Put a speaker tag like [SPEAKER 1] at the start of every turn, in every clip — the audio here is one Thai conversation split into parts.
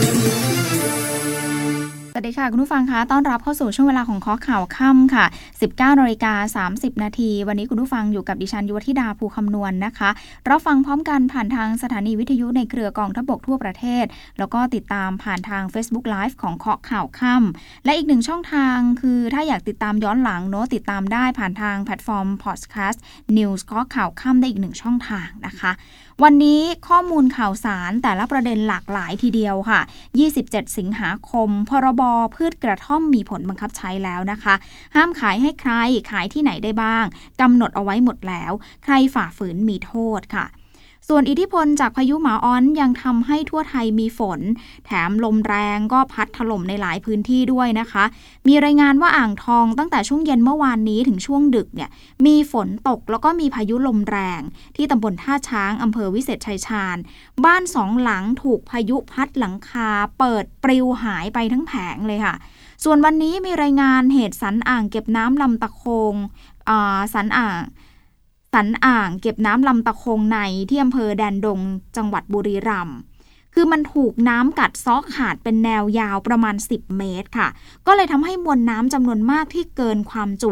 [SPEAKER 1] ส วัสดีค่ะ คุณผู้ฟังคะต้อนรับเข้าสู่ช่วงเวลาของเคาะข่าวค่ำค่ะ 19นาฬิกา30 นาที วันนี้คุณผู้ฟังอยู่กับดิฉันยุวธิดาภูคำนวณนนะคะ รับฟังพร้อมกันผ่านทางสถานีวิทยุในเครือกองทบกทั่วประเทศ แล้วก็ติดตามผ่านทาง Facebook Live ของเคาะข่าวค่ำและอีกหนึ่งช่องทางคือถ้าอยากติดตามย้อนหลังเนาะติดตามได้ผ่านทางแพลตฟอร์ม Podcast News เคาะข่าวค่ำได้อีกหนึ่งช่องทางนะคะ วันนี้ข้อมูลข่าวสารแต่ละประเด็นหลากหลายทีเดียวค่ะ 27 สิงหาคม พรบพืชกระท่อมมีผลบังคับใช้แล้วนะคะ ห้ามขายให้ใครขายที่ไหนได้บ้างกำหนดเอาไว้หมดแล้ว ใครฝ่าฝืนมีโทษค่ะ ส่วนอิทธิพลจากพายุหมาอ้อนยังทำให้ทั่วไทยมีฝน แถมลมแรงก็พัดถล่มในหลายพื้นที่ด้วยนะคะ มีรายงานว่าอ่างทองตั้งแต่ช่วงเย็นเมื่อวานนี้ถึงช่วงดึกเนี่ยมีฝนตกแล้วก็มีพายุลมแรง ที่ตำบลท่าช้างอำเภอวิเศษชัยชาญ บ้านสองหลังถูกพายุพัดหลังคา เปิดปลิวหายไปทั้งแผงเลยค่ะ ส่วนวันนี้มีรายงานเหตุสันอ่างเก็บน้ำลำตะโคงอ่าสันอ่าง สันอ่างเก็บน้ำลำตะคงในที่อำเภอแดนดง จังหวัดบุรีรัมย์คือมันถูกน้ำกัดซอกขาดเป็นแนวยาวประมาณ 10 เมตรค่ะ ก็เลยทำให้มวลน้ำจำนวนมากที่เกินความจุ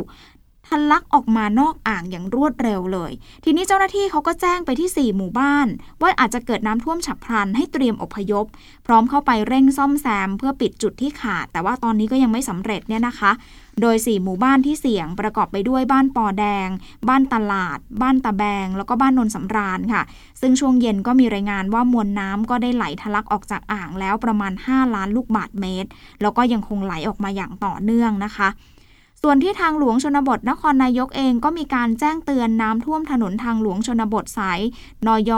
[SPEAKER 1] ทะลักออกมานอกอ่างอย่างรวดเร็วเลย ทีนี้เจ้าหน้าที่เขาก็แจ้งไปที่ 4 หมู่บ้าน ว่าอาจจะเกิดน้ำท่วมฉับพลันให้เตรียมอพยพ พร้อมเข้าไปเร่งซ่อมแซม เพื่อปิดจุดที่ขาด แต่ว่าตอนนี้ก็ยังไม่สำเร็จเนี่ยนะคะ โดย 4 หมู่บ้านที่เสี่ยงประกอบไปด้วยบ้านปอแดง บ้านตลาด บ้านตะแบง แล้วก็บ้านนนสำราญค่ะ ซึ่งช่วงเย็นก็มีรายงานว่ามวลน้ำก็ได้ไหลทะลักออกจากอ่างแล้วประมาณ 5 ล้านลูกบาทเมตร แล้วก็ยังคงไหลออกมาอย่างต่อเนื่องนะคะ ส่วนที่ทางหลวงชนบทนครนายกเองก็มีการแจ้งเตือนน้ำท่วมถนนทางหลวงชนบทสายนย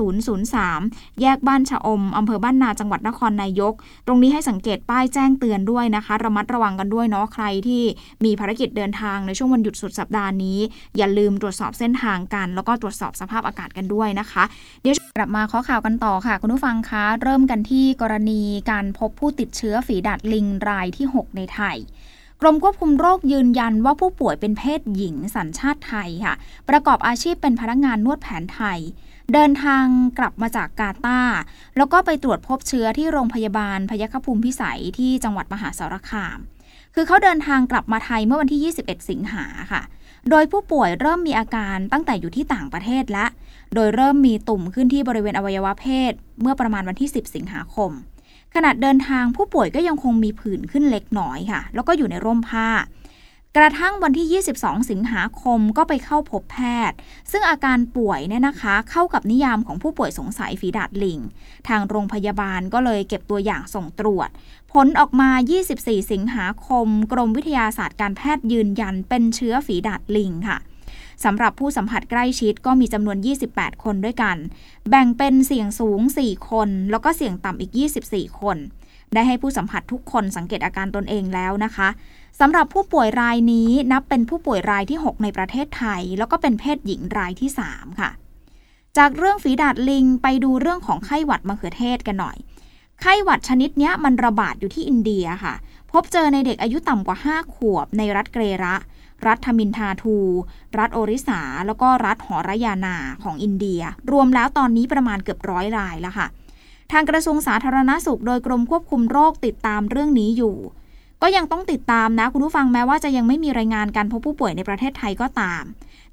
[SPEAKER 1] 2003 แยกบ้านชะอมอำเภอบ้านนาจังหวัดนครนายก ตรงนี้ให้สังเกตป้ายแจ้งเตือนด้วยนะคะ ระมัดระวังกันด้วยเนาะใครที่มีภารกิจเดินทางในช่วงวันหยุดสุดสัปดาห์นี้ อย่าลืมตรวจสอบเส้นทางกัน แล้วก็ตรวจสอบสภาพอากาศกันด้วยนะคะ เดี๋ยวกลับมาข้อข่าวกันต่อค่ะ คุณผู้ฟังคะเริ่มกันที่กรณีการพบผู้ติดเชื้อฝีดาดลิงรายที่ 6 ในไทย กรมควบคุมโรคยืนยันว่าผู้ป่วยเป็นเพศหญิงสัญชาติไทยค่ะ ประกอบอาชีพเป็นพนักงานนวดแผนไทย เดินทางกลับมาจากกาตาร์แล้วก็ไปตรวจพบเชื้อที่โรงพยาบาลพยัคฆภูมิพิสัยที่จังหวัดมหาสารคาม คือเขาเดินทางกลับมาไทยเมื่อวันที่ 21 สิงหาค่ะ โดยผู้ป่วยเริ่มมีอาการตั้งแต่อยู่ที่ต่างประเทศและ โดยเริ่มมีตุ่มขึ้นที่บริเวณอวัยวะเพศ เมื่อประมาณวันที่ 10 สิงหาคม ขณะเดินทางผู้ป่วยก็ยังคงมีผื่นขึ้นเล็กน้อยค่ะ แล้วก็อยู่ในร่มผ้า กระทั่งวันที่ 22 สิงหาคมก็ไปเข้าพบแพทย์ ซึ่งอาการป่วยเนี่ยนะคะ เข้ากับนิยามของผู้ป่วยสงสัยฝีดาดลิง ทางโรงพยาบาลก็เลยเก็บตัวอย่างส่งตรวจ ผลออกมา 24 สิงหาคม กรมวิทยาศาสตร์การแพทย์ยืนยันเป็นเชื้อฝีดาดลิงค่ะ สำหรับผู้สัมผัสใกล้ชิดก็มีจำนวน 28 คนด้วยกัน แบ่งเป็นเสี่ยงสูง 4 คน แล้วก็เสี่ยงต่ำอีก 24 คน ได้ให้ผู้สัมผัสทุกคนสังเกตอาการตนเองแล้วนะคะสำหรับผู้ป่วยรายนี้นับเป็นผู้ป่วยรายที่ 6 ในประเทศไทย แล้วก็เป็นเพศหญิงรายที่ 3 ค่ะ จากเรื่องฝีดาดลิงไปดูเรื่องของไข้หวัดมะเขือเทศกันหน่อย ไข้หวัดชนิดนี้มันระบาดอยู่ที่อินเดียค่ะ พบเจอในเด็กอายุต่ำกว่า 5 ขวบในรัฐเกรระ รัฐทมินทาทู รัฐโอริสา แล้วก็รัฐหอรยานาของอินเดีย รวมแล้วตอนนี้ประมาณเกือบร้อยรายแล้วค่ะ ทางกระทรวงสาธารณสุขโดยกรมควบคุมโรคติดตามเรื่องนี้อยู่ ก็ยังต้องติดตามนะ คุณผู้ฟังแม้ว่าจะยังไม่มีรายงานการพบผู้ป่วยในประเทศไทยก็ตาม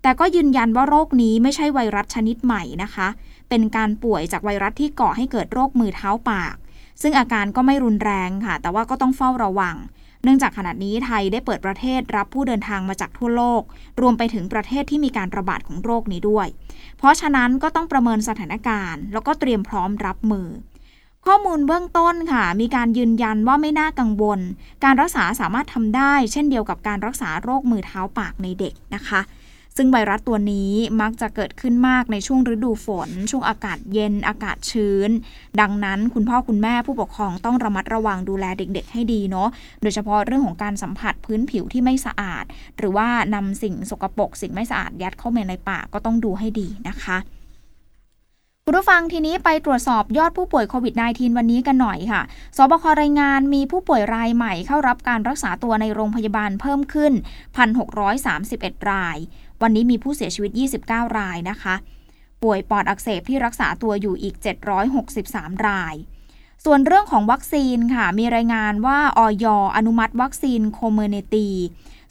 [SPEAKER 1] แต่ก็ยืนยันว่าโรคนี้ไม่ใช่ไวรัสชนิดใหม่นะคะ เป็นการป่วยจากไวรัสที่ก่อให้เกิดโรคมือเท้าปาก ซึ่งอาการก็ไม่รุนแรงค่ะ แต่ว่าก็ต้องเฝ้าระวัง เนื่องจากขณะนี้ไทยได้เปิดประเทศรับผู้เดินทางมาจากทั่วโลก รวมไปถึงประเทศที่มีการระบาดของโรคนี้ด้วย เพราะฉะนั้นก็ต้องประเมินสถานการณ์ แล้วก็เตรียมพร้อมรับมือ ข้อมูลเบื้องต้นค่ะ มีการยืนยันว่าไม่น่ากังวล การรักษาสามารถทำได้ เช่นเดียวกับการรักษาโรคมือเท้าปากในเด็กนะคะ ซึ่งไวรัสตัวนี้มักจะเกิดขึ้นมากในช่วงฤดูฝน ช่วงอากาศเย็น อากาศชื้น ดังนั้นคุณพ่อคุณแม่ผู้ปกครองต้องระมัดระวังดูแลเด็กๆ ให้ดีเนาะโดยเฉพาะเรื่องของการสัมผัสพื้นผิวที่ไม่สะอาด หรือว่านำสิ่งสกปรกสิ่งไม่สะอาดยัดเข้ามาในปากก็ต้องดูให้ดีนะคะคุณผู้ฟังทีนี้ไปตรวจสอบยอดผู้ป่วยโควิด -19 วันนี้กันหน่อยค่ะ สบครายงานมีผู้ป่วยรายใหม่เข้ารับการรักษาตัวในโรงพยาบาลเพิ่มขึ้น 1,631 ราย วันนี้มีผู้เสียชีวิต 29 รายนะคะ ป่วยปอดอักเสบที่รักษาตัวอยู่อีก 763 ราย ส่วนเรื่องของวัคซีนค่ะ มีรายงานว่าอย.อนุมัติวัคซีน Comirnaty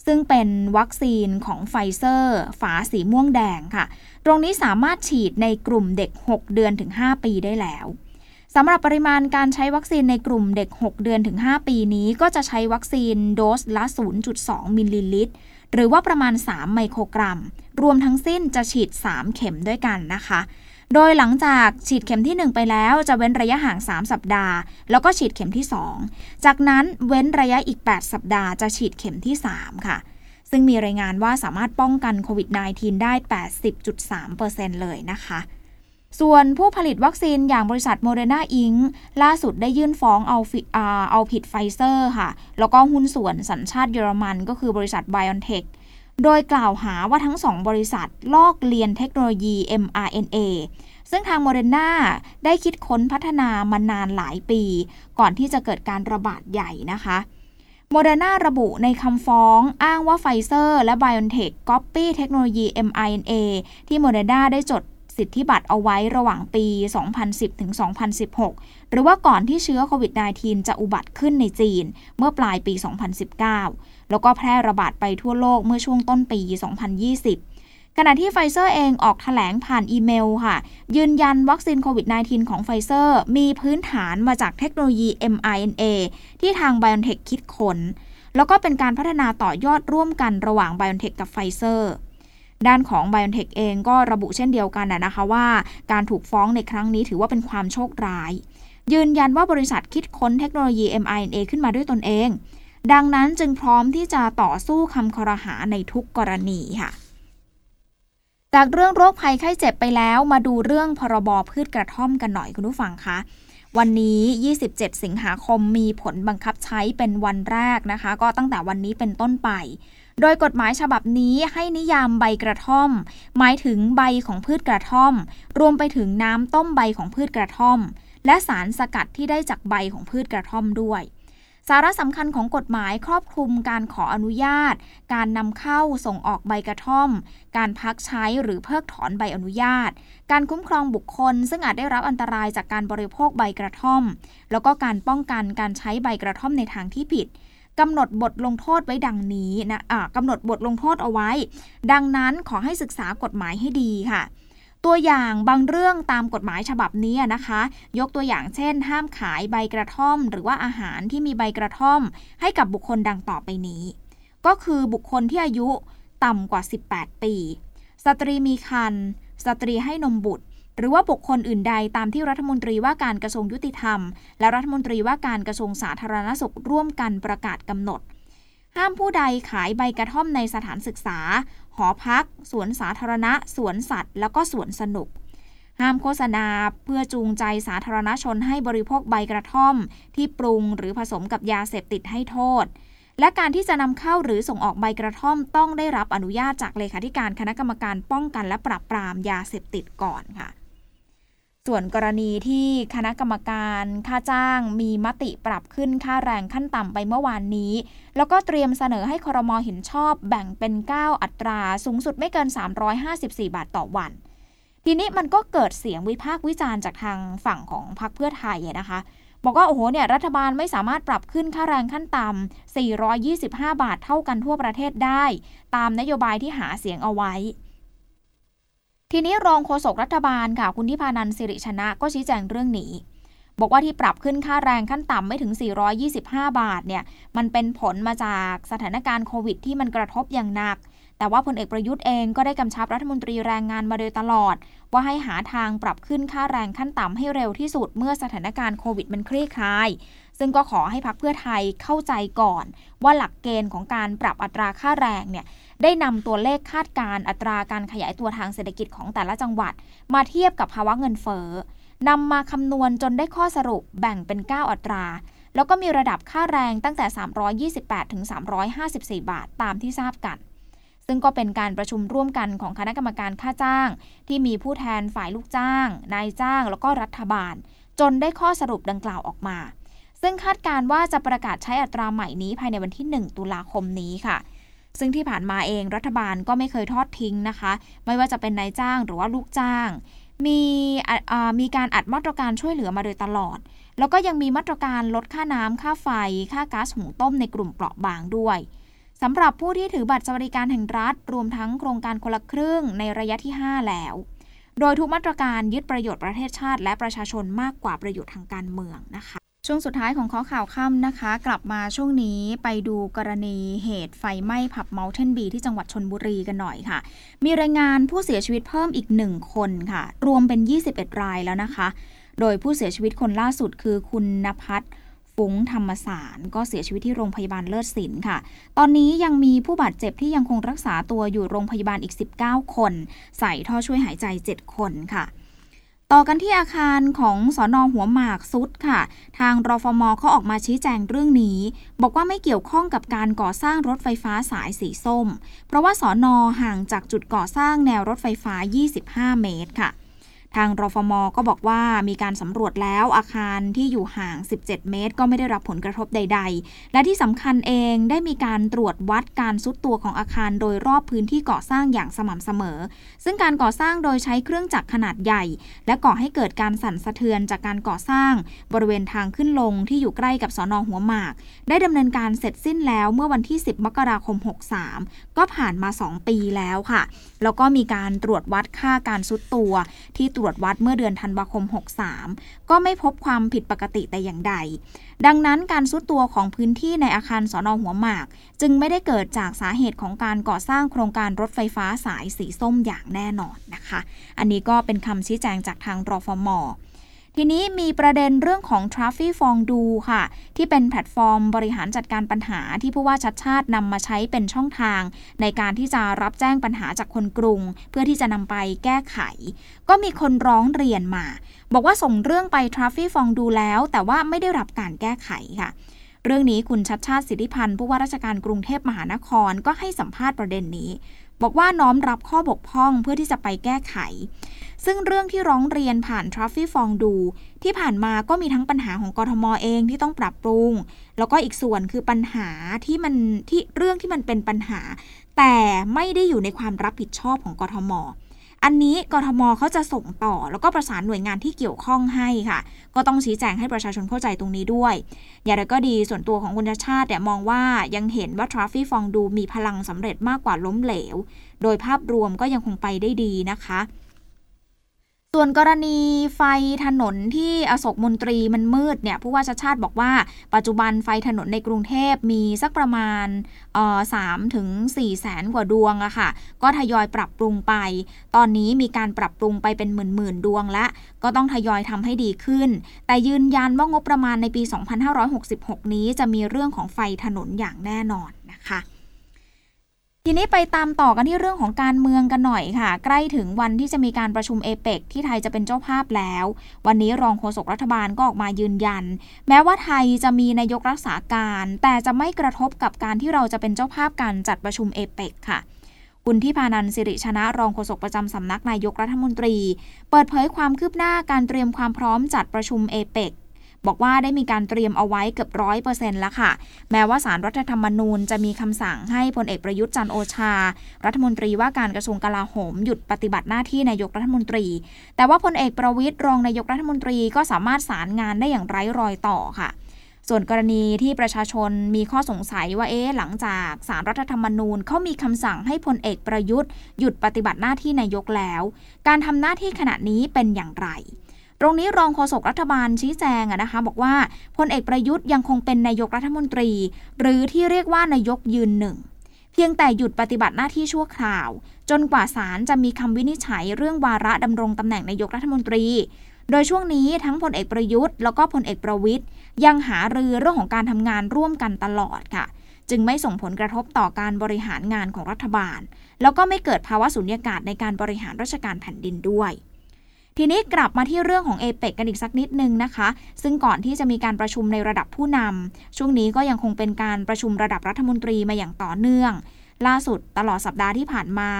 [SPEAKER 1] ซึ่งเป็นวัคซีนของไฟเซอร์ ฝาสีม่วงแดงค่ะ ตรงนี้สามารถฉีดในกลุ่มเด็ก 6 เดือนถึง 5 ปีได้แล้วสำหรับปริมาณการใช้วัคซีนในกลุ่มเด็ก 6 เดือนถึง 5 ปีนี้ ก็จะใช้วัคซีนโดสละ 0.2 มิลลิลิตร หรือว่าประมาณ 3 ไมโครกรัม รวมทั้งสิ้นจะฉีด 3 เข็มด้วยกันนะคะ โดยหลังจากฉีดเข็มที่ 1 ไปแล้วจะเว้นระยะห่าง 3 สัปดาห์ แล้วก็ฉีดเข็มที่ 2 จากนั้นเว้นระยะอีก 8 สัปดาห์จะฉีดเข็มที่ 3 ค่ะซึ่งมีรายงานว่าสามารถป้องกันโควิด -19 ได้ 80.3%เลยนะคะ ส่วนผู้ผลิตวัคซีนอย่างบริษัทโมเดอร์นาเองล่าสุดได้ยื่นฟ้องเอาเอาผิดไฟเซอร์ค่ะ แล้วก็หุ้นส่วนสัญชาติเยอรมันก็คือบริษัท BioNTech โดยกล่าวหาว่าทั้งสองบริษัทลอกเลียนเทคโนโลยี mRNA ซึ่งทางโมเดอร์นาได้คิดค้นพัฒนามานานหลายปี ก่อนที่จะเกิดการระบาดใหญ่นะคะโมเดอร์นาระบุในคำฟ้องอ้างว่าไฟเซอร์และ BioNTech ก๊อปปี้เทคโนโลยี mRNA ที่โมเดอร์นาได้จด สิทธิบัตรเอาไว้ระหว่างปี 2010ถึง2016 หรือว่าก่อนที่เชื้อโควิด -19 จะอุบัติขึ้นในจีน เมื่อปลายปี 2019 แล้วก็แพร่ระบาดไปทั่วโลกเมื่อช่วงต้นปี 2020ขณะที่ไฟเซอร์เองออกแถลงผ่านอีเมลค่ะ ยืนยันวัคซีนโควิด -19 ของไฟเซอร์มีพื้นฐานมาจากเทคโนโลยี mRNA ที่ทาง BioNTech คิดค้น แล้วก็เป็นการพัฒนาต่อยอดร่วมกันระหว่าง BioNTech กับไฟเซอร์ ด้านของ BioNTech เองก็ระบุเช่นเดียวกันนะคะว่า การถูกฟ้องในครั้งนี้ถือว่าเป็นความโชคร้าย ยืนยันว่าบริษัทคิดค้นเทคโนโลยี mRNA ขึ้นมาด้วยตนเอง ดังนั้นจึงพร้อมที่จะต่อสู้คำคอรหาในทุกกรณีค่ะจากเรื่องโรคภัยไข้เจ็บไปแล้วมาดูเรื่องพรบพืชกระท่อมกันหน่อยคุณผู้ฟังคะ วันนี้ 27 สิงหาคมมีผลบังคับใช้เป็นวันแรกนะคะ ก็ตั้งแต่วันนี้เป็นต้นไป โดยกฎหมายฉบับนี้ให้นิยามใบกระท่อม หมายถึงใบของพืชกระท่อม รวมไปถึงน้ำต้มใบของพืชกระท่อม และสารสกัดที่ได้จากใบของพืชกระท่อมด้วยสาระสำคัญของกฎหมายครอบคลุมการขออนุญาต การนำเข้าส่งออกใบกระท่อม การพักใช้หรือเพิกถอนใบอนุญาต การคุ้มครองบุคคล ซึ่งอาจได้รับอันตรายจากการบริโภคใบกระท่อม แล้วก็การป้องกันการใช้ใบกระท่อมในทางที่ผิด กำหนดบทลงโทษไว้ดังนี้นะะกำหนดบทลงโทษเอาไว้ ดังนั้นขอให้ศึกษากฎหมายให้ดีค่ะตัวอย่างบางเรื่องตามกฎหมายฉบับนี้นะคะ ยกตัวอย่างเช่น ห้ามขายใบกระท่อม หรือว่าอาหารที่มีใบกระท่อม ให้กับบุคคลดังต่อไปนี้ ก็คือบุคคลที่อายุต่ำกว่า 18 ปี สตรีมีครรภ์สตรีให้นมบุตร หรือว่าบุคคลอื่นใดตามที่รัฐมนตรีว่าการกระทรวงยุติธรรม และรัฐมนตรีว่าการกระทรวงสาธารณสุขร่วมกันประกาศกำหนด ห้ามผู้ใดขายใบกระท่อมในสถานศึกษา หอพัก สวนสาธารณะ สวนสัตว์ แล้วก็สวนสนุก ห้ามโฆษณาเพื่อจูงใจสาธารณชนให้บริโภคใบกระท่อม ที่ปรุงหรือผสมกับยาเสพติดให้โทษและการที่จะนำเข้าหรือส่งออกใบกระท่อมต้องได้รับอนุญาตจากเลขาธิการคณะกรรมการป้องกันและปราบปรามยาเสพติดก่อนค่ะ ส่วนกรณีที่คณะกรรมการค่าจ้างมีมติปรับขึ้นค่าแรงขั้นต่ำไปเมื่อวานนี้ แล้วก็เตรียมเสนอให้ครมเห็นชอบแบ่งเป็น 9 อัตราสูงสุดไม่เกิน 354 บาทต่อวัน ทีนี้มันก็เกิดเสียงวิพากษ์วิจารณ์จากทางฝั่งของพรรคเพื่อไทยนะคะ บอกว่าโอ้โหเนี่ยรัฐบาลไม่สามารถปรับขึ้นค่าแรงขั้นต่ำ425 บาทเท่ากันทั่วประเทศได้ ตามนโยบายที่หาเสียงเอาไว้ ทีนี้รองโฆษกรัฐบาลค่ะ คุณทิพานันสิริชนะก็ชี้แจงเรื่องนี้ บอกว่าที่ปรับขึ้นค่าแรงขั้นต่ำไม่ถึง 425 บาทเนี่ย มันเป็นผลมาจากสถานการณ์โควิดที่มันกระทบอย่างหนัก แต่ว่าพลเอกประยุทธ์เองก็ได้กำชับรัฐมนตรีแรงงานมาโดยตลอด ว่าให้หาทางปรับขึ้นค่าแรงขั้นต่ำให้เร็วที่สุดเมื่อสถานการณ์โควิดมันคลี่คลาย ซึ่งก็ขอให้พักเพื่อไทยเข้าใจก่อน ว่าหลักเกณฑ์ของการปรับอัตราค่าแรงเนี่ย ได้นำตัวเลขคาดการอัตราการขยายตัวทางเศรษฐกิจของแต่ละจังหวัด มาเทียบกับภาวะเงินเฟ้อนำมาคำนวณจนได้ข้อสรุปแบ่งเป็น 9 อัตรา แล้วก็มีระดับค่าแรงตั้งแต่ 328 ถึง 354 บาทตามที่ทราบกันซึ่งซึ่งก็เป็นการประชุมร่วมกันของคณะกรรมการค่าจ้าง ที่มีผู้แทนฝ่ายลูกจ้าง นายจ้าง แล้วก็รัฐบาล จนได้ข้อสรุปดังกล่าวออกมา ซึ่งคาดการว่าจะประกาศใช้อัตราใหม่นี้ภายในวันที่ 1 ตุลาคมนี้ค่ะ ซึ่งที่ผ่านมาเองรัฐบาลก็ไม่เคยทอดทิ้งนะคะ ไม่ว่าจะเป็นนายจ้างหรือว่าลูกจ้าง มีมีการอัดมาตรการช่วยเหลือมาโดยตลอด แล้วก็ยังมีมาตรการลดค่าน้ำค่าไฟ ค่าก๊าซหุงต้มในกลุ่มเปราะบางด้วยสำหรับผู้ที่ถือบัตรสวัสดิการแห่งรัฐ รวมทั้งโครงการคนละครึ่งในระยะที่ 5 แล้ว โดยทุกมาตรการยึดประโยชน์ประเทศชาติ และประชาชนมากกว่าประโยชน์ทางการเมืองนะคะ ช่วงสุดท้ายของข้อข่าวค่ำนะคะ กลับมาช่วงนี้ไปดูกรณีเหตุไฟไหม้ผับเมลเทนบีที่จังหวัดชนบุรีกันหน่อยค่ะ มีรายงานผู้เสียชีวิตเพิ่มอีกหนึ่งคนค่ะ รวมเป็น 21 รายแล้วนะคะ โดยผู้เสียชีวิตคนล่าสุดคือคุณนภัทรฟุ้งธรรมสารก็เสียชีวิตที่โรงพยาบาลเลิศศิลป์ค่ะ ตอนนี้ยังมีผู้บาดเจ็บที่ยังคงรักษาตัวอยู่โรงพยาบาลอีก 19 คน ใส่ท่อช่วยหายใจ 7 คนค่ะ ต่อกันที่อาคารของสอนอหัวหมากซุดค่ะ ทางรฟมเขาออกมาชี้แจงเรื่องนี้ บอกว่าไม่เกี่ยวข้องกับการก่อสร้างรถไฟฟ้าสายสีส้ม เพราะว่าสอนอห่างจากจุดก่อสร้างแนวรถไฟฟ้า 25 เมตรค่ะ ทางรฟมก็บอกว่ามีการสำรวจแล้วอาคารที่อยู่ห่าง 17 เมตร ก็ไม่ได้รับผลกระทบใด ๆ และที่สำคัญเองได้มีการตรวจวัดการซุดตัวของอาคารโดยรอบพื้นที่ก่อสร้างอย่างสม่ำเสมอ ซึ่งการก่อสร้างโดยใช้เครื่องจักรขนาดใหญ่ และก่อให้เกิดการสั่นสะเทือนจากการก่อสร้าง บริเวณทางขึ้นลงที่อยู่ใกล้กับสอนอหัวหมาก ได้ดำเนินการเสร็จสิ้นแล้วเมื่อวันที่ 10 มกราคม 63 ก็ผ่านมา 2 ปีแล้วค่ะ แล้วก็มีการตรวจวัดค่าการซุดตัวที่ตรวจวัดเมื่อเดือนธันวาคม 63 ก็ไม่พบความผิดปกติแต่อย่างใด ดังนั้นการซุดตัวของพื้นที่ในอาคารสอนอหัวหมาก จึงไม่ได้เกิดจากสาเหตุของการก่อสร้างโครงการรถไฟฟ้าสายสีส้มอย่างแน่นอนนะคะ อันนี้ก็เป็นคำชี้แจงจากทางรฟม ทีนี้มีประเด็นเรื่องของ t r a f f i ฟองดูค่ะ ที่เป็นแพลตฟอร์มบริหารจัดการปัญหาที่ผู้ว่าชัดชาตินำมาใช้เป็นช่องทาง ในการที่จะรับแจ้งปัญหาจากคนกรุง เพื่อที่จะนำไปแก้ไข ก็มีคนร้องเรียนมา บอกว่าส่งเรื่องไป t r a f f i ฟองดูแล้ว แต่ว่าไม่ได้รับการแก้ไขค่ะเรื่องนี้คุณชัดชาติสิทธิพันธ์ผู้ว่าราชการกรุงเทพมหานครก็ให้สัมภาษณ์ประเด็นนี้ บอกว่าน้อมรับข้อบกพร่องเพื่อที่จะไปแก้ไข ซึ่งเรื่องที่ร้องเรียนผ่านทรัฟฟี่ฟองดู ที่ผ่านมาก็มีทั้งปัญหาของกทมเองที่ต้องปรับปรุง แล้วก็อีกส่วนคือปัญหาที่มันที่เรื่องที่มันเป็นปัญหา แต่ไม่ได้อยู่ในความรับผิดชอบของกทมอ อันนี้กทมเขาจะส่งต่อ แล้วก็ประสานหน่วยงานที่เกี่ยวข้องให้ค่ะ ก็ต้องชี้แจงให้ประชาชนเข้าใจตรงนี้ด้วย อย่างไรก็ดีส่วนตัวของคุณชาติเนี่ยมองว่ายังเห็นว่าทราฟฟี่ฟองดูมีพลังสำเร็จมากกว่าล้มเหลว โดยภาพรวมก็ยังคงไปได้ดีนะคะ ส่วนกรณีไฟถนนที่อโศกมนตรีมันมืดเนี่ยผู้ว่าชาชาติบอกว่าปัจจุบันไฟถนนในกรุงเทพมีสักประมาณสามถึงสี่แสนกว่าดวงอะค่ะ ก็ทยอยปรับปรุงไป ตอนนี้มีการปรับปรุงไปเป็นหมื่นหมื่นดวงและ ก็ต้องทยอยทำให้ดีขึ้น แต่ยืนยันว่างบประมาณในปี 2566 นี้จะมีเรื่องของไฟถนนอย่างแน่นอนนะคะ ทีนี้ไปตามต่อกันที่เรื่องของการเมืองกันหน่อยค่ะ ใกล้ถึงวันที่จะมีการประชุมเอเปกที่ไทยจะเป็นเจ้าภาพแล้ว วันนี้รองโฆษกรัฐบาลก็ออกมายืนยัน แม้ว่าไทยจะมีนายกรักษาการ แต่จะไม่กระทบกับการที่เราจะเป็นเจ้าภาพการจัดประชุมเอเปกค่ะคุณที่พานันสิริชนะรองโฆษกประจำสำนักนายกรัฐมนตรี เปิดเผยความคืบหน้าการเตรียมความพร้อมจัดประชุมเอเปก บอกว่าได้มีการเตรียมเอาไว้เกือบร้อยเปอร์เซ็นต์แล้วค่ะ แม้ว่าสารรัฐธรรมนูญจะมีคำสั่งให้พลเอกประยุทธ์จันโอชา รัฐมนตรีว่าการกระทรวงกลาโหม หยุดปฏิบัติหน้าที่นายกรัฐมนตรี แต่ว่าพลเอกประวิทย์รองนายกรัฐมนตรีก็สามารถสารงานได้อย่างไร้รอยต่อค่ะส่วนกรณีที่ประชาชนมีข้อสงสัยว่าเอ๊ะหลังจากสารรัฐธรรมนูญเขามีคำสั่งให้พลเอกประยุทธ์ หยุดปฏิบัติหน้าที่นายกแล้ว การทำหน้าที่ขณะนี้เป็นอย่างไร ตรงนี้รองโฆษกรัฐบาลชี้แจงนะคะ บอกว่าพลเอกประยุทธ์ยังคงเป็นนายกรัฐมนตรี หรือที่เรียกว่านายกยืนหนึ่ง เพียงแต่หยุดปฏิบัติหน้าที่ชั่วคราว จนกว่าศาลจะมีคำวินิจฉัยเรื่องวาระดำรงตำแหน่งนายกรัฐมนตรี โดยช่วงนี้ทั้งพลเอกประยุทธ์แล้วก็พลเอกประวิทย์ยังหารือเรื่องของการทำงานร่วมกันตลอดค่ะจึงไม่ส่งผลกระทบต่อการบริหารงานของรัฐบาล แล้วก็ไม่เกิดภาวะสุญญากาศในการบริหารราชการแผ่นดินด้วย ทีนี้กลับมาที่เรื่องของเอเปกกันอีกสักนิดนึงนะคะ ซึ่งก่อนที่จะมีการประชุมในระดับผู้นำช่วงนี้ก็ยังคงเป็นการประชุมระดับรัฐมนตรีมาอย่างต่อเนื่องล่าสุดตลอดสัปดาห์ที่ผ่านมา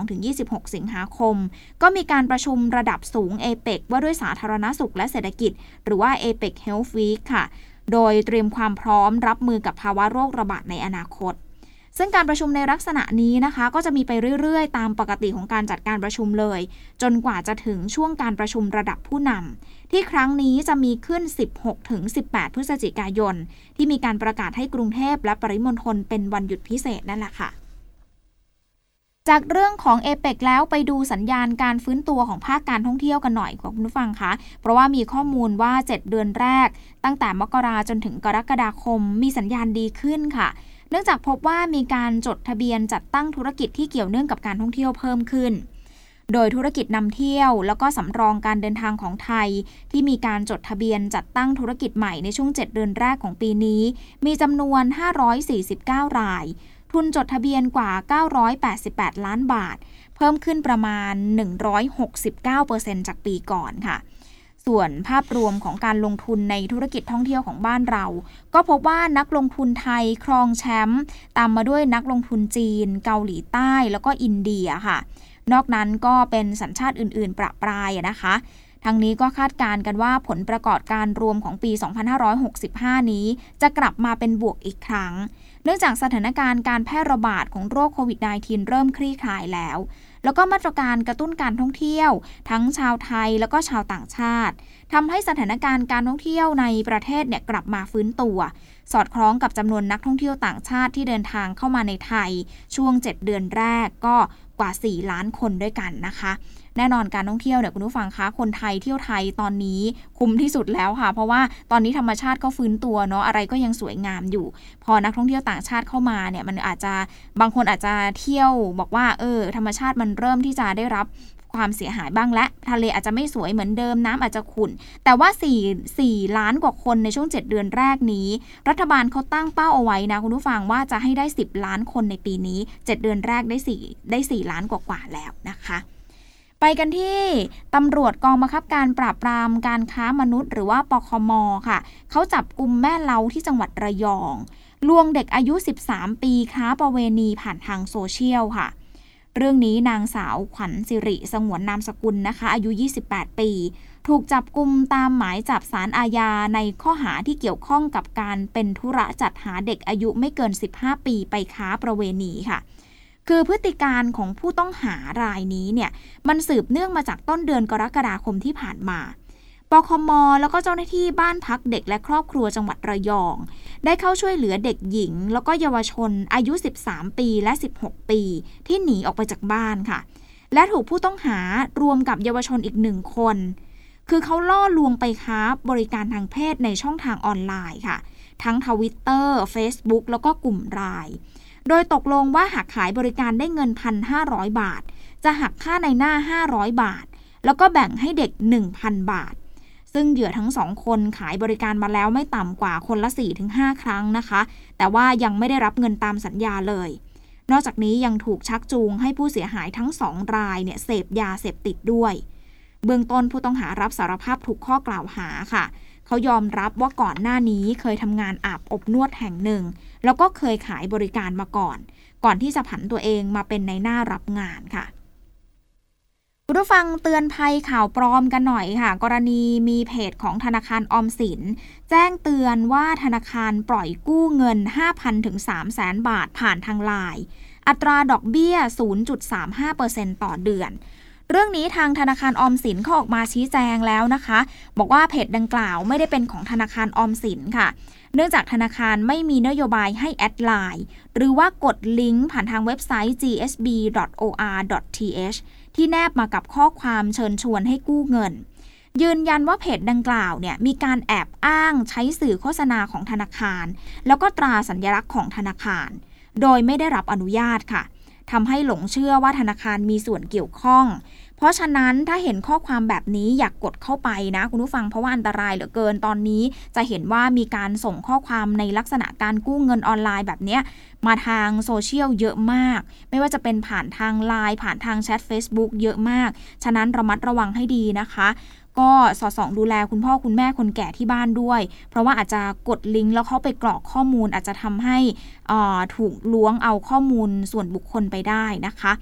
[SPEAKER 1] 22-26 สิงหาคม ก็มีการประชุมระดับสูงเอเปกว่าด้วยสาธารณสุขและเศรษฐกิจ หรือว่า APEC Health Week ค่ะ โดยเตรียมความพร้อมรับมือกับภาวะโรคระบาดในอนาคต ซึ่งการประชุมในลักษณะนี้นะคะ ก็จะมีไปเรื่อยๆ ตามปกติของการจัดการประชุมเลย จนกว่าจะถึงช่วงการประชุมระดับผู้นำที่ครั้งนี้จะมีขึ้น 16-18 พฤศจิกายน ที่มีการประกาศให้กรุงเทพและปริมณฑลเป็นวันหยุดพิเศษนั่นแหละค่ะจากเรื่องของเอเปกแล้วไปดูสัญญาณการฟื้นตัวของภาคการท่องเที่ยวกันหน่อยคุณผู้ฟังคะเพราะว่ามีข้อมูลว่า 7 เดือนแรก ตั้งแต่มกราจนถึงกรกฎาคม มีสัญญาณดีขึ้นค่ะ เนื่องจากพบว่ามีการจดทะเบียนจัดตั้งธุรกิจที่เกี่ยวเนื่องกับการท่องเที่ยวเพิ่มขึ้น โดยธุรกิจนำเที่ยว แล้วก็สำรองการเดินทางของไทย ที่มีการจดทะเบียนจัดตั้งธุรกิจใหม่ในช่วง 7 เดือนแรกของปีนี้ มีจำนวน 549 ราย ทุนจดทะเบียนกว่า 988 ล้านบาท เพิ่มขึ้นประมาณ 169%จากปีก่อนค่ะ ส่วนภาพรวมของการลงทุนในธุรกิจท่องเที่ยวของบ้านเรา ก็พบว่านักลงทุนไทยครองแชมป์ตามมาด้วยนักลงทุนจีน เกาหลีใต้แล้วก็อินเดียค่ะ นอกนั้นก็เป็นสัญชาติอื่น ๆ ประปรายนะคะทั้งนี้ก็คาดการณ์กันว่าผลประกอบการรวมของปี 2565 นี้ จะกลับมาเป็นบวกอีกครั้ง เนื่องจากสถานการณ์การแพร่ระบาดของโรคโควิด -19 เริ่มคลี่คลายแล้ว แล้วก็มาตรการกระตุ้นการท่องเที่ยว ทั้งชาวไทยแล้วก็ชาวต่างชาติทำให้สถานการณ์การท่องเที่ยวในประเทศเนี่ยกลับมาฟื้นตัว สอดคล้องกับจำนวนนักท่องเที่ยวต่างชาติที่เดินทางเข้ามาในไทย ช่วง 7 เดือนแรกก็กว่า 4 ล้านคนด้วยกันนะคะ แน่นอนการท่องเที่ยวเนี่ยคุณผู้ฟังคะคนไทยเที่ยวไทยตอนนี้คุ้มที่สุดแล้วค่ะ เพราะว่าตอนนี้ธรรมชาติก็ฟื้นตัวเนาะอะไรก็ยังสวยงามอยู่ พอนักท่องเที่ยวต่างชาติเข้ามาเนี่ยมันอาจจะบางคนอาจจะเที่ยวบอกว่าเออธรรมชาติมันเริ่มที่จะได้รับความเสียหายบ้างและ ทะเลอาจจะไม่สวยเหมือนเดิมน้ำอาจจะขุ่น แต่ว่า 4 4 ล้านกว่าคนในช่วง 7 เดือนแรกนี้ รัฐบาลเขาตั้งเป้าเอาไว้นะคุณผู้ฟังว่าจะให้ได้ 10 ล้านคนในปีนี้ 7 เดือนแรกได้ 4 ได้ 4 ล้านกว่าๆแล้วนะคะ ไปกันที่ตำรวจกองบังคับการปราบปรามการค้ามนุษย์ หรือว่าปคมค่ะ เขาจับกลุ่มแม่เล้าที่จังหวัดระยอง ลวงเด็กอายุ 13 ปีค้าประเวณีผ่านทางโซเชียลค่ะ เรื่องนี้นางสาวขวัญสิริสงวนนามสกุลนะคะ อายุ 28 ปี ถูกจับกลุ่มตามหมายจับสารอาญาในข้อหาที่เกี่ยวข้องกับการเป็นธุระจัดหาเด็กอายุไม่เกิน 15 ปีไปค้าประเวณีค่ะ คือพฤติการของผู้ต้องหารายนี้เนี่ยมันสืบเนื่องมาจากต้นเดือนกรกฎาคมที่ผ่านมาปคม แล้วก็เจ้าหน้าที่บ้านพักเด็กและครอบครัวจังหวัดระยอง ได้เข้าช่วยเหลือเด็กหญิง แล้วก็เยาวชนอายุ 13 ปีและ 16 ปี ที่หนีออกไปจากบ้านค่ะ และถูกผู้ต้องหารวมกับเยาวชนอีกหนึ่งคน คือเขาล่อลวงไปค้าบริการทางเพศในช่องทางออนไลน์ค่ะ ทั้งทวิตเตอร์ Facebook แล้วก็กลุ่มราย โดยตกลงว่าหากขายบริการได้เงิน 1,500 บาท จะหักค่าในหน้า 500 บาท แล้วก็แบ่งให้เด็ก 1,000 บาท ซึ่งเหยื่อทั้งสองคนขายบริการมาแล้วไม่ต่ำกว่าคนละ 4-5 ครั้งนะคะ แต่ว่ายังไม่ได้รับเงินตามสัญญาเลย นอกจากนี้ยังถูกชักจูงให้ผู้เสียหายทั้งสองรายเนี่ยเสพยาเสพติดด้วย เบื้องต้นผู้ต้องหารับสารภาพถูกข้อกล่าวหาค่ะ เขายอมรับว่าก่อนหน้านี้เคยทำงานอาบอบนวดแห่งหนึ่ง แล้วก็เคยขายบริการมาก่อน ก่อนที่จะผันตัวเองมาเป็นในหน้ารับงานค่ะคุณผู้ฟังเตือนภัยข่าวปลอมกันหน่อยค่ะ กรณีมีเพจของธนาคารออมสิน แจ้งเตือนว่าธนาคารปล่อยกู้เงิน 5,000ถึง300,000 บาทผ่านทางไลน์อัตราดอกเบี้ย 0.35%ต่อเดือน เรื่องนี้ทางธนาคารออมสินเขาออกมาชี้แจงแล้วนะคะ บอกว่าเพจดังกล่าวไม่ได้เป็นของธนาคารออมสินค่ะ เนื่องจากธนาคารไม่มีนโยบายให้แอดไลน์หรือว่ากดลิงก์ผ่านทางเว็บไซต์ gsb.or.th ที่แนบมากับข้อความเชิญชวนให้กู้เงิน ยืนยันว่าเพจดังกล่าวเนี่ยมีการแอบอ้างใช้สื่อโฆษณาของธนาคาร แล้วก็ตราสัญลักษณ์ของธนาคาร โดยไม่ได้รับอนุญาตค่ะ ทำให้หลงเชื่อว่าธนาคารมีส่วนเกี่ยวข้อง เพราะฉะนั้นถ้าเห็นข้อความแบบนี้อยากกดเข้าไปนะ คุณผู้ฟังเพราะว่าอันตรายเหลือเกินตอนนี้ จะเห็นว่ามีการส่งข้อความในลักษณะการกู้เงินออนไลน์แบบนี้มาทางโซเชียลเยอะมาก ไม่ว่าจะเป็นผ่านทางไลน์ผ่านทางแชท Facebook เยอะมาก ฉะนั้นระมัดระวังให้ดีนะคะ ก็สอดส่องดูแลคุณพ่อคุณแม่คนแก่ที่บ้านด้วย เพราะว่าอาจจะกดลิงก์แล้วเขาไปกรอกข้อมูล อาจจะทำให้ถูกล้วงเอาข้อมูลส่วนบุคคลไปได้นะคะ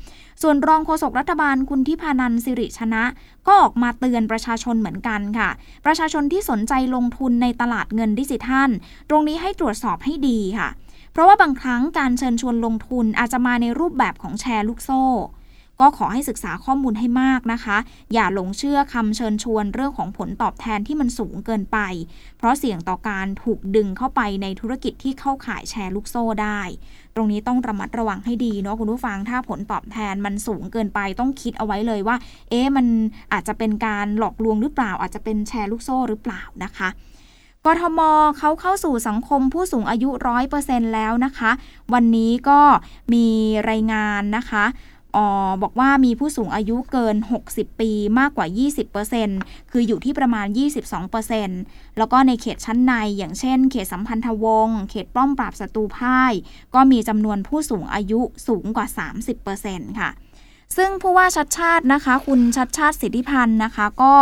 [SPEAKER 1] ส่วนรองโฆษกรัฐบาลคุณทิพานันสิริชนะ ก็ออกมาเตือนประชาชนเหมือนกันค่ะ ประชาชนที่สนใจลงทุนในตลาดเงินดิจิทัล ตรงนี้ให้ตรวจสอบให้ดีค่ะ เพราะว่าบางครั้งการเชิญชวนลงทุนอาจจะมาในรูปแบบของแชร์ลูกโซ่ ก็ขอให้ศึกษาข้อมูลให้มากนะคะ อย่าหลงเชื่อคำเชิญชวนเรื่องของผลตอบแทนที่มันสูงเกินไป เพราะเสี่ยงต่อการถูกดึงเข้าไปในธุรกิจที่เข้าขายแชร์ลูกโซ่ได้ ตรงนี้ต้องระมัดระวังให้ดีเนาะคุณผู้ฟังถ้าผลตอบแทนมันสูงเกินไปต้องคิดเอาไว้เลยว่า เอ๊ะมันอาจจะเป็นการหลอกลวงหรือเปล่า อาจจะเป็นแชร์ลูกโซ่หรือเปล่านะคะกทมเขาเข้าสู่สังคมผู้สูงอายุร้อยเปอร์เซ็นแล้วนะคะ วันนี้ก็มีรายงานนะคะ อบอกว่ามีผู้สูงอายุเกิน 60 ปีมากกว่า 20%คืออยู่ที่ประมาณ 22%แล้วก็ในเขตชั้นในอย่างเช่น เขตสัมพันธวงศ์เขตป้อมปราบศัตรูพ่าย ก็มีจำนวนผู้สูงอายุสูงกว่า 30%ค่ะ ซึ่งผู้ว่าชัดชาตินะคะ คุณชัดชาติสิทธิพันธ์นะคะ ก็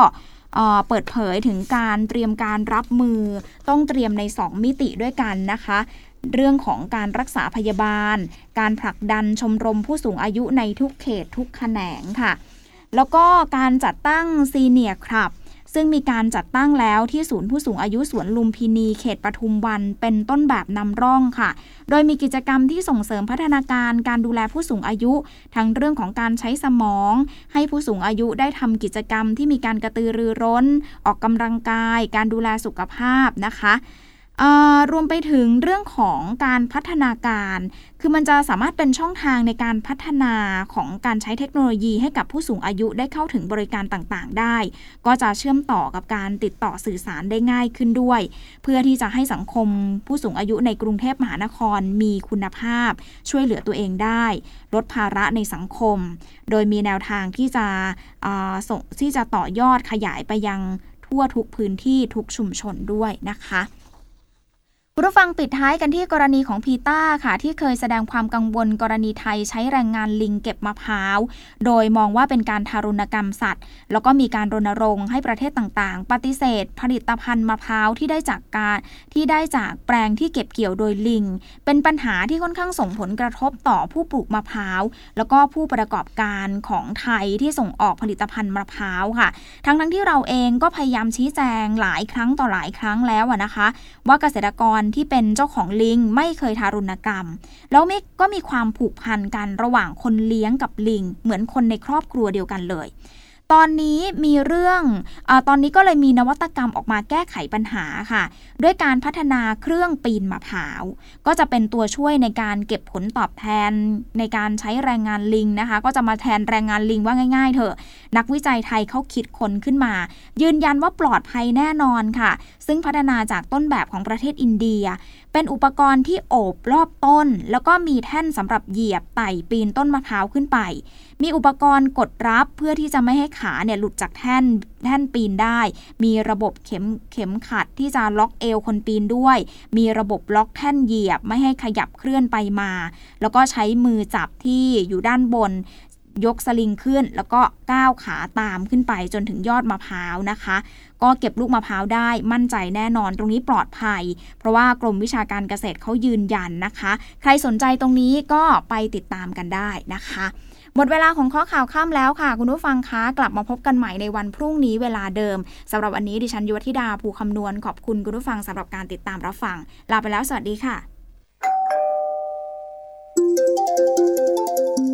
[SPEAKER 1] เปิดเผยถึงการเตรียมการรับมือต้องเตรียมใน 2 มิติด้วยกันนะคะ เรื่องของการรักษาพยาบาล การผลักดันชมรมผู้สูงอายุในทุกเขตทุกแขนงค่ะ แล้วก็การจัดตั้งซีเนียครับ ซึ่งมีการจัดตั้งแล้วที่ศูนย์ผู้สูงอายุสวนลุมพินีเขตปทุมวันเป็นต้นแบบนำร่องค่ะ โดยมีกิจกรรมที่ส่งเสริมพัฒนาการการดูแลผู้สูงอายุ ทั้งเรื่องของการใช้สมอง ให้ผู้สูงอายุได้ทำกิจกรรมที่มีการกระตือรือร้น ออกกำลังกาย การดูแลสุขภาพนะคะ รวมไปถึงเรื่องของการพัฒนาการ คือมันจะสามารถเป็นช่องทางในการพัฒนาของการใช้เทคโนโลยีให้กับผู้สูงอายุได้เข้าถึงบริการต่างๆ ได้ ก็จะเชื่อมต่อกับการติดต่อสื่อสารได้ง่ายขึ้นด้วย เพื่อที่จะให้สังคมผู้สูงอายุในกรุงเทพมหานครมีคุณภาพ ช่วยเหลือตัวเองได้ ลดภาระในสังคม โดยมีแนวทางที่จะส่งที่จะต่อยอดขยายไปยังทั่วทุกพื้นที่ทุกชุมชนด้วยนะคะ คุณผู้ฟังปิดท้ายกันที่กรณีของพีต้าค่ะ ที่เคยแสดงความกังวลกรณีไทยใช้แรงงานลิงเก็บมะพร้าว โดยมองว่าเป็นการทารุณกรรมสัตว์ แล้วก็มีการรณรงค์ให้ประเทศต่างๆ ปฏิเสธ ผลิตภัณฑ์มะพร้าวที่ได้จากการที่ได้จากแปลงที่เก็บเกี่ยวโดยลิง เป็นปัญหาที่ค่อนข้างส่งผลกระทบต่อผู้ปลูกมะพร้าว แล้วก็ผู้ประกอบการของไทยที่ส่งออกผลิตภัณฑ์มะพร้าวค่ะ ทั้งทั้งที่เราเองก็พยายามชี้แจงหลายครั้งต่อหลายครั้งแล้วนะคะ ว่าเกษตรกรที่เป็นเจ้าของลิงไม่เคยทารุณกรรม แล้วมิก็มีความผูกพันกันระหว่างคนเลี้ยงกับลิง เหมือนคนในครอบครัวเดียวกันเลย ตอนนี้มีเรื่องอตอนนี้ก็เลยมีนวัตกรรมออกมาแก้ไขปัญหาค่ะ ด้วยการพัฒนาเครื่องปีนมะพร้าว ก็จะเป็นตัวช่วยในการเก็บผลตอบแทนในการใช้แรงงานลิงนะคะ ก็จะมาแทนแรงงานลิงว่าง่าย ๆ เถอะ นักวิจัยไทยเขาคิดค้นขึ้นมา ยืนยันว่าปลอดภัยแน่นอนค่ะ ซึ่งพัฒนาจากต้นแบบของประเทศอินเดีย เป็นอุปกรณ์ที่โอบรอบต้น แล้วก็มีแท่นสำหรับเหยียบไต่ปีนต้นมะพร้าวขึ้นไป มีอุปกรณ์กดรับเพื่อที่จะไม่ให้ขาเนี่ยหลุดจากแท่นแท่นปีนได้ มีระบบเข็มเข็มขัดที่จะล็อกเอวคนปีนด้วย มีระบบล็อกแท่นเหยียบไม่ให้ขยับเคลื่อนไปมา แล้วก็ใช้มือจับที่อยู่ด้านบน ยกสลิงขึ้น แล้วก็ก้าวขาตามขึ้นไปจนถึงยอดมะพร้าวนะคะ ก็เก็บลูกมะพร้าวได้มั่นใจแน่นอนตรงนี้ปลอดภัย เพราะว่ากรมวิชาการเกษตรเขายืนยันนะคะ ใครสนใจตรงนี้ก็ไปติดตามกันได้นะคะหมดเวลาของข้อข่าวข้ามแล้วค่ะ คุณผู้ฟังคะ กลับมาพบกันใหม่ในวันพรุ่งนี้เวลาเดิมสำหรับวันนี้ดิฉันยุวธิดาภูคำนวณขอบคุณคุณผู้ฟังสำหรับการติดตามรับฟัง ลาไปแล้วสวัสดีค่ะ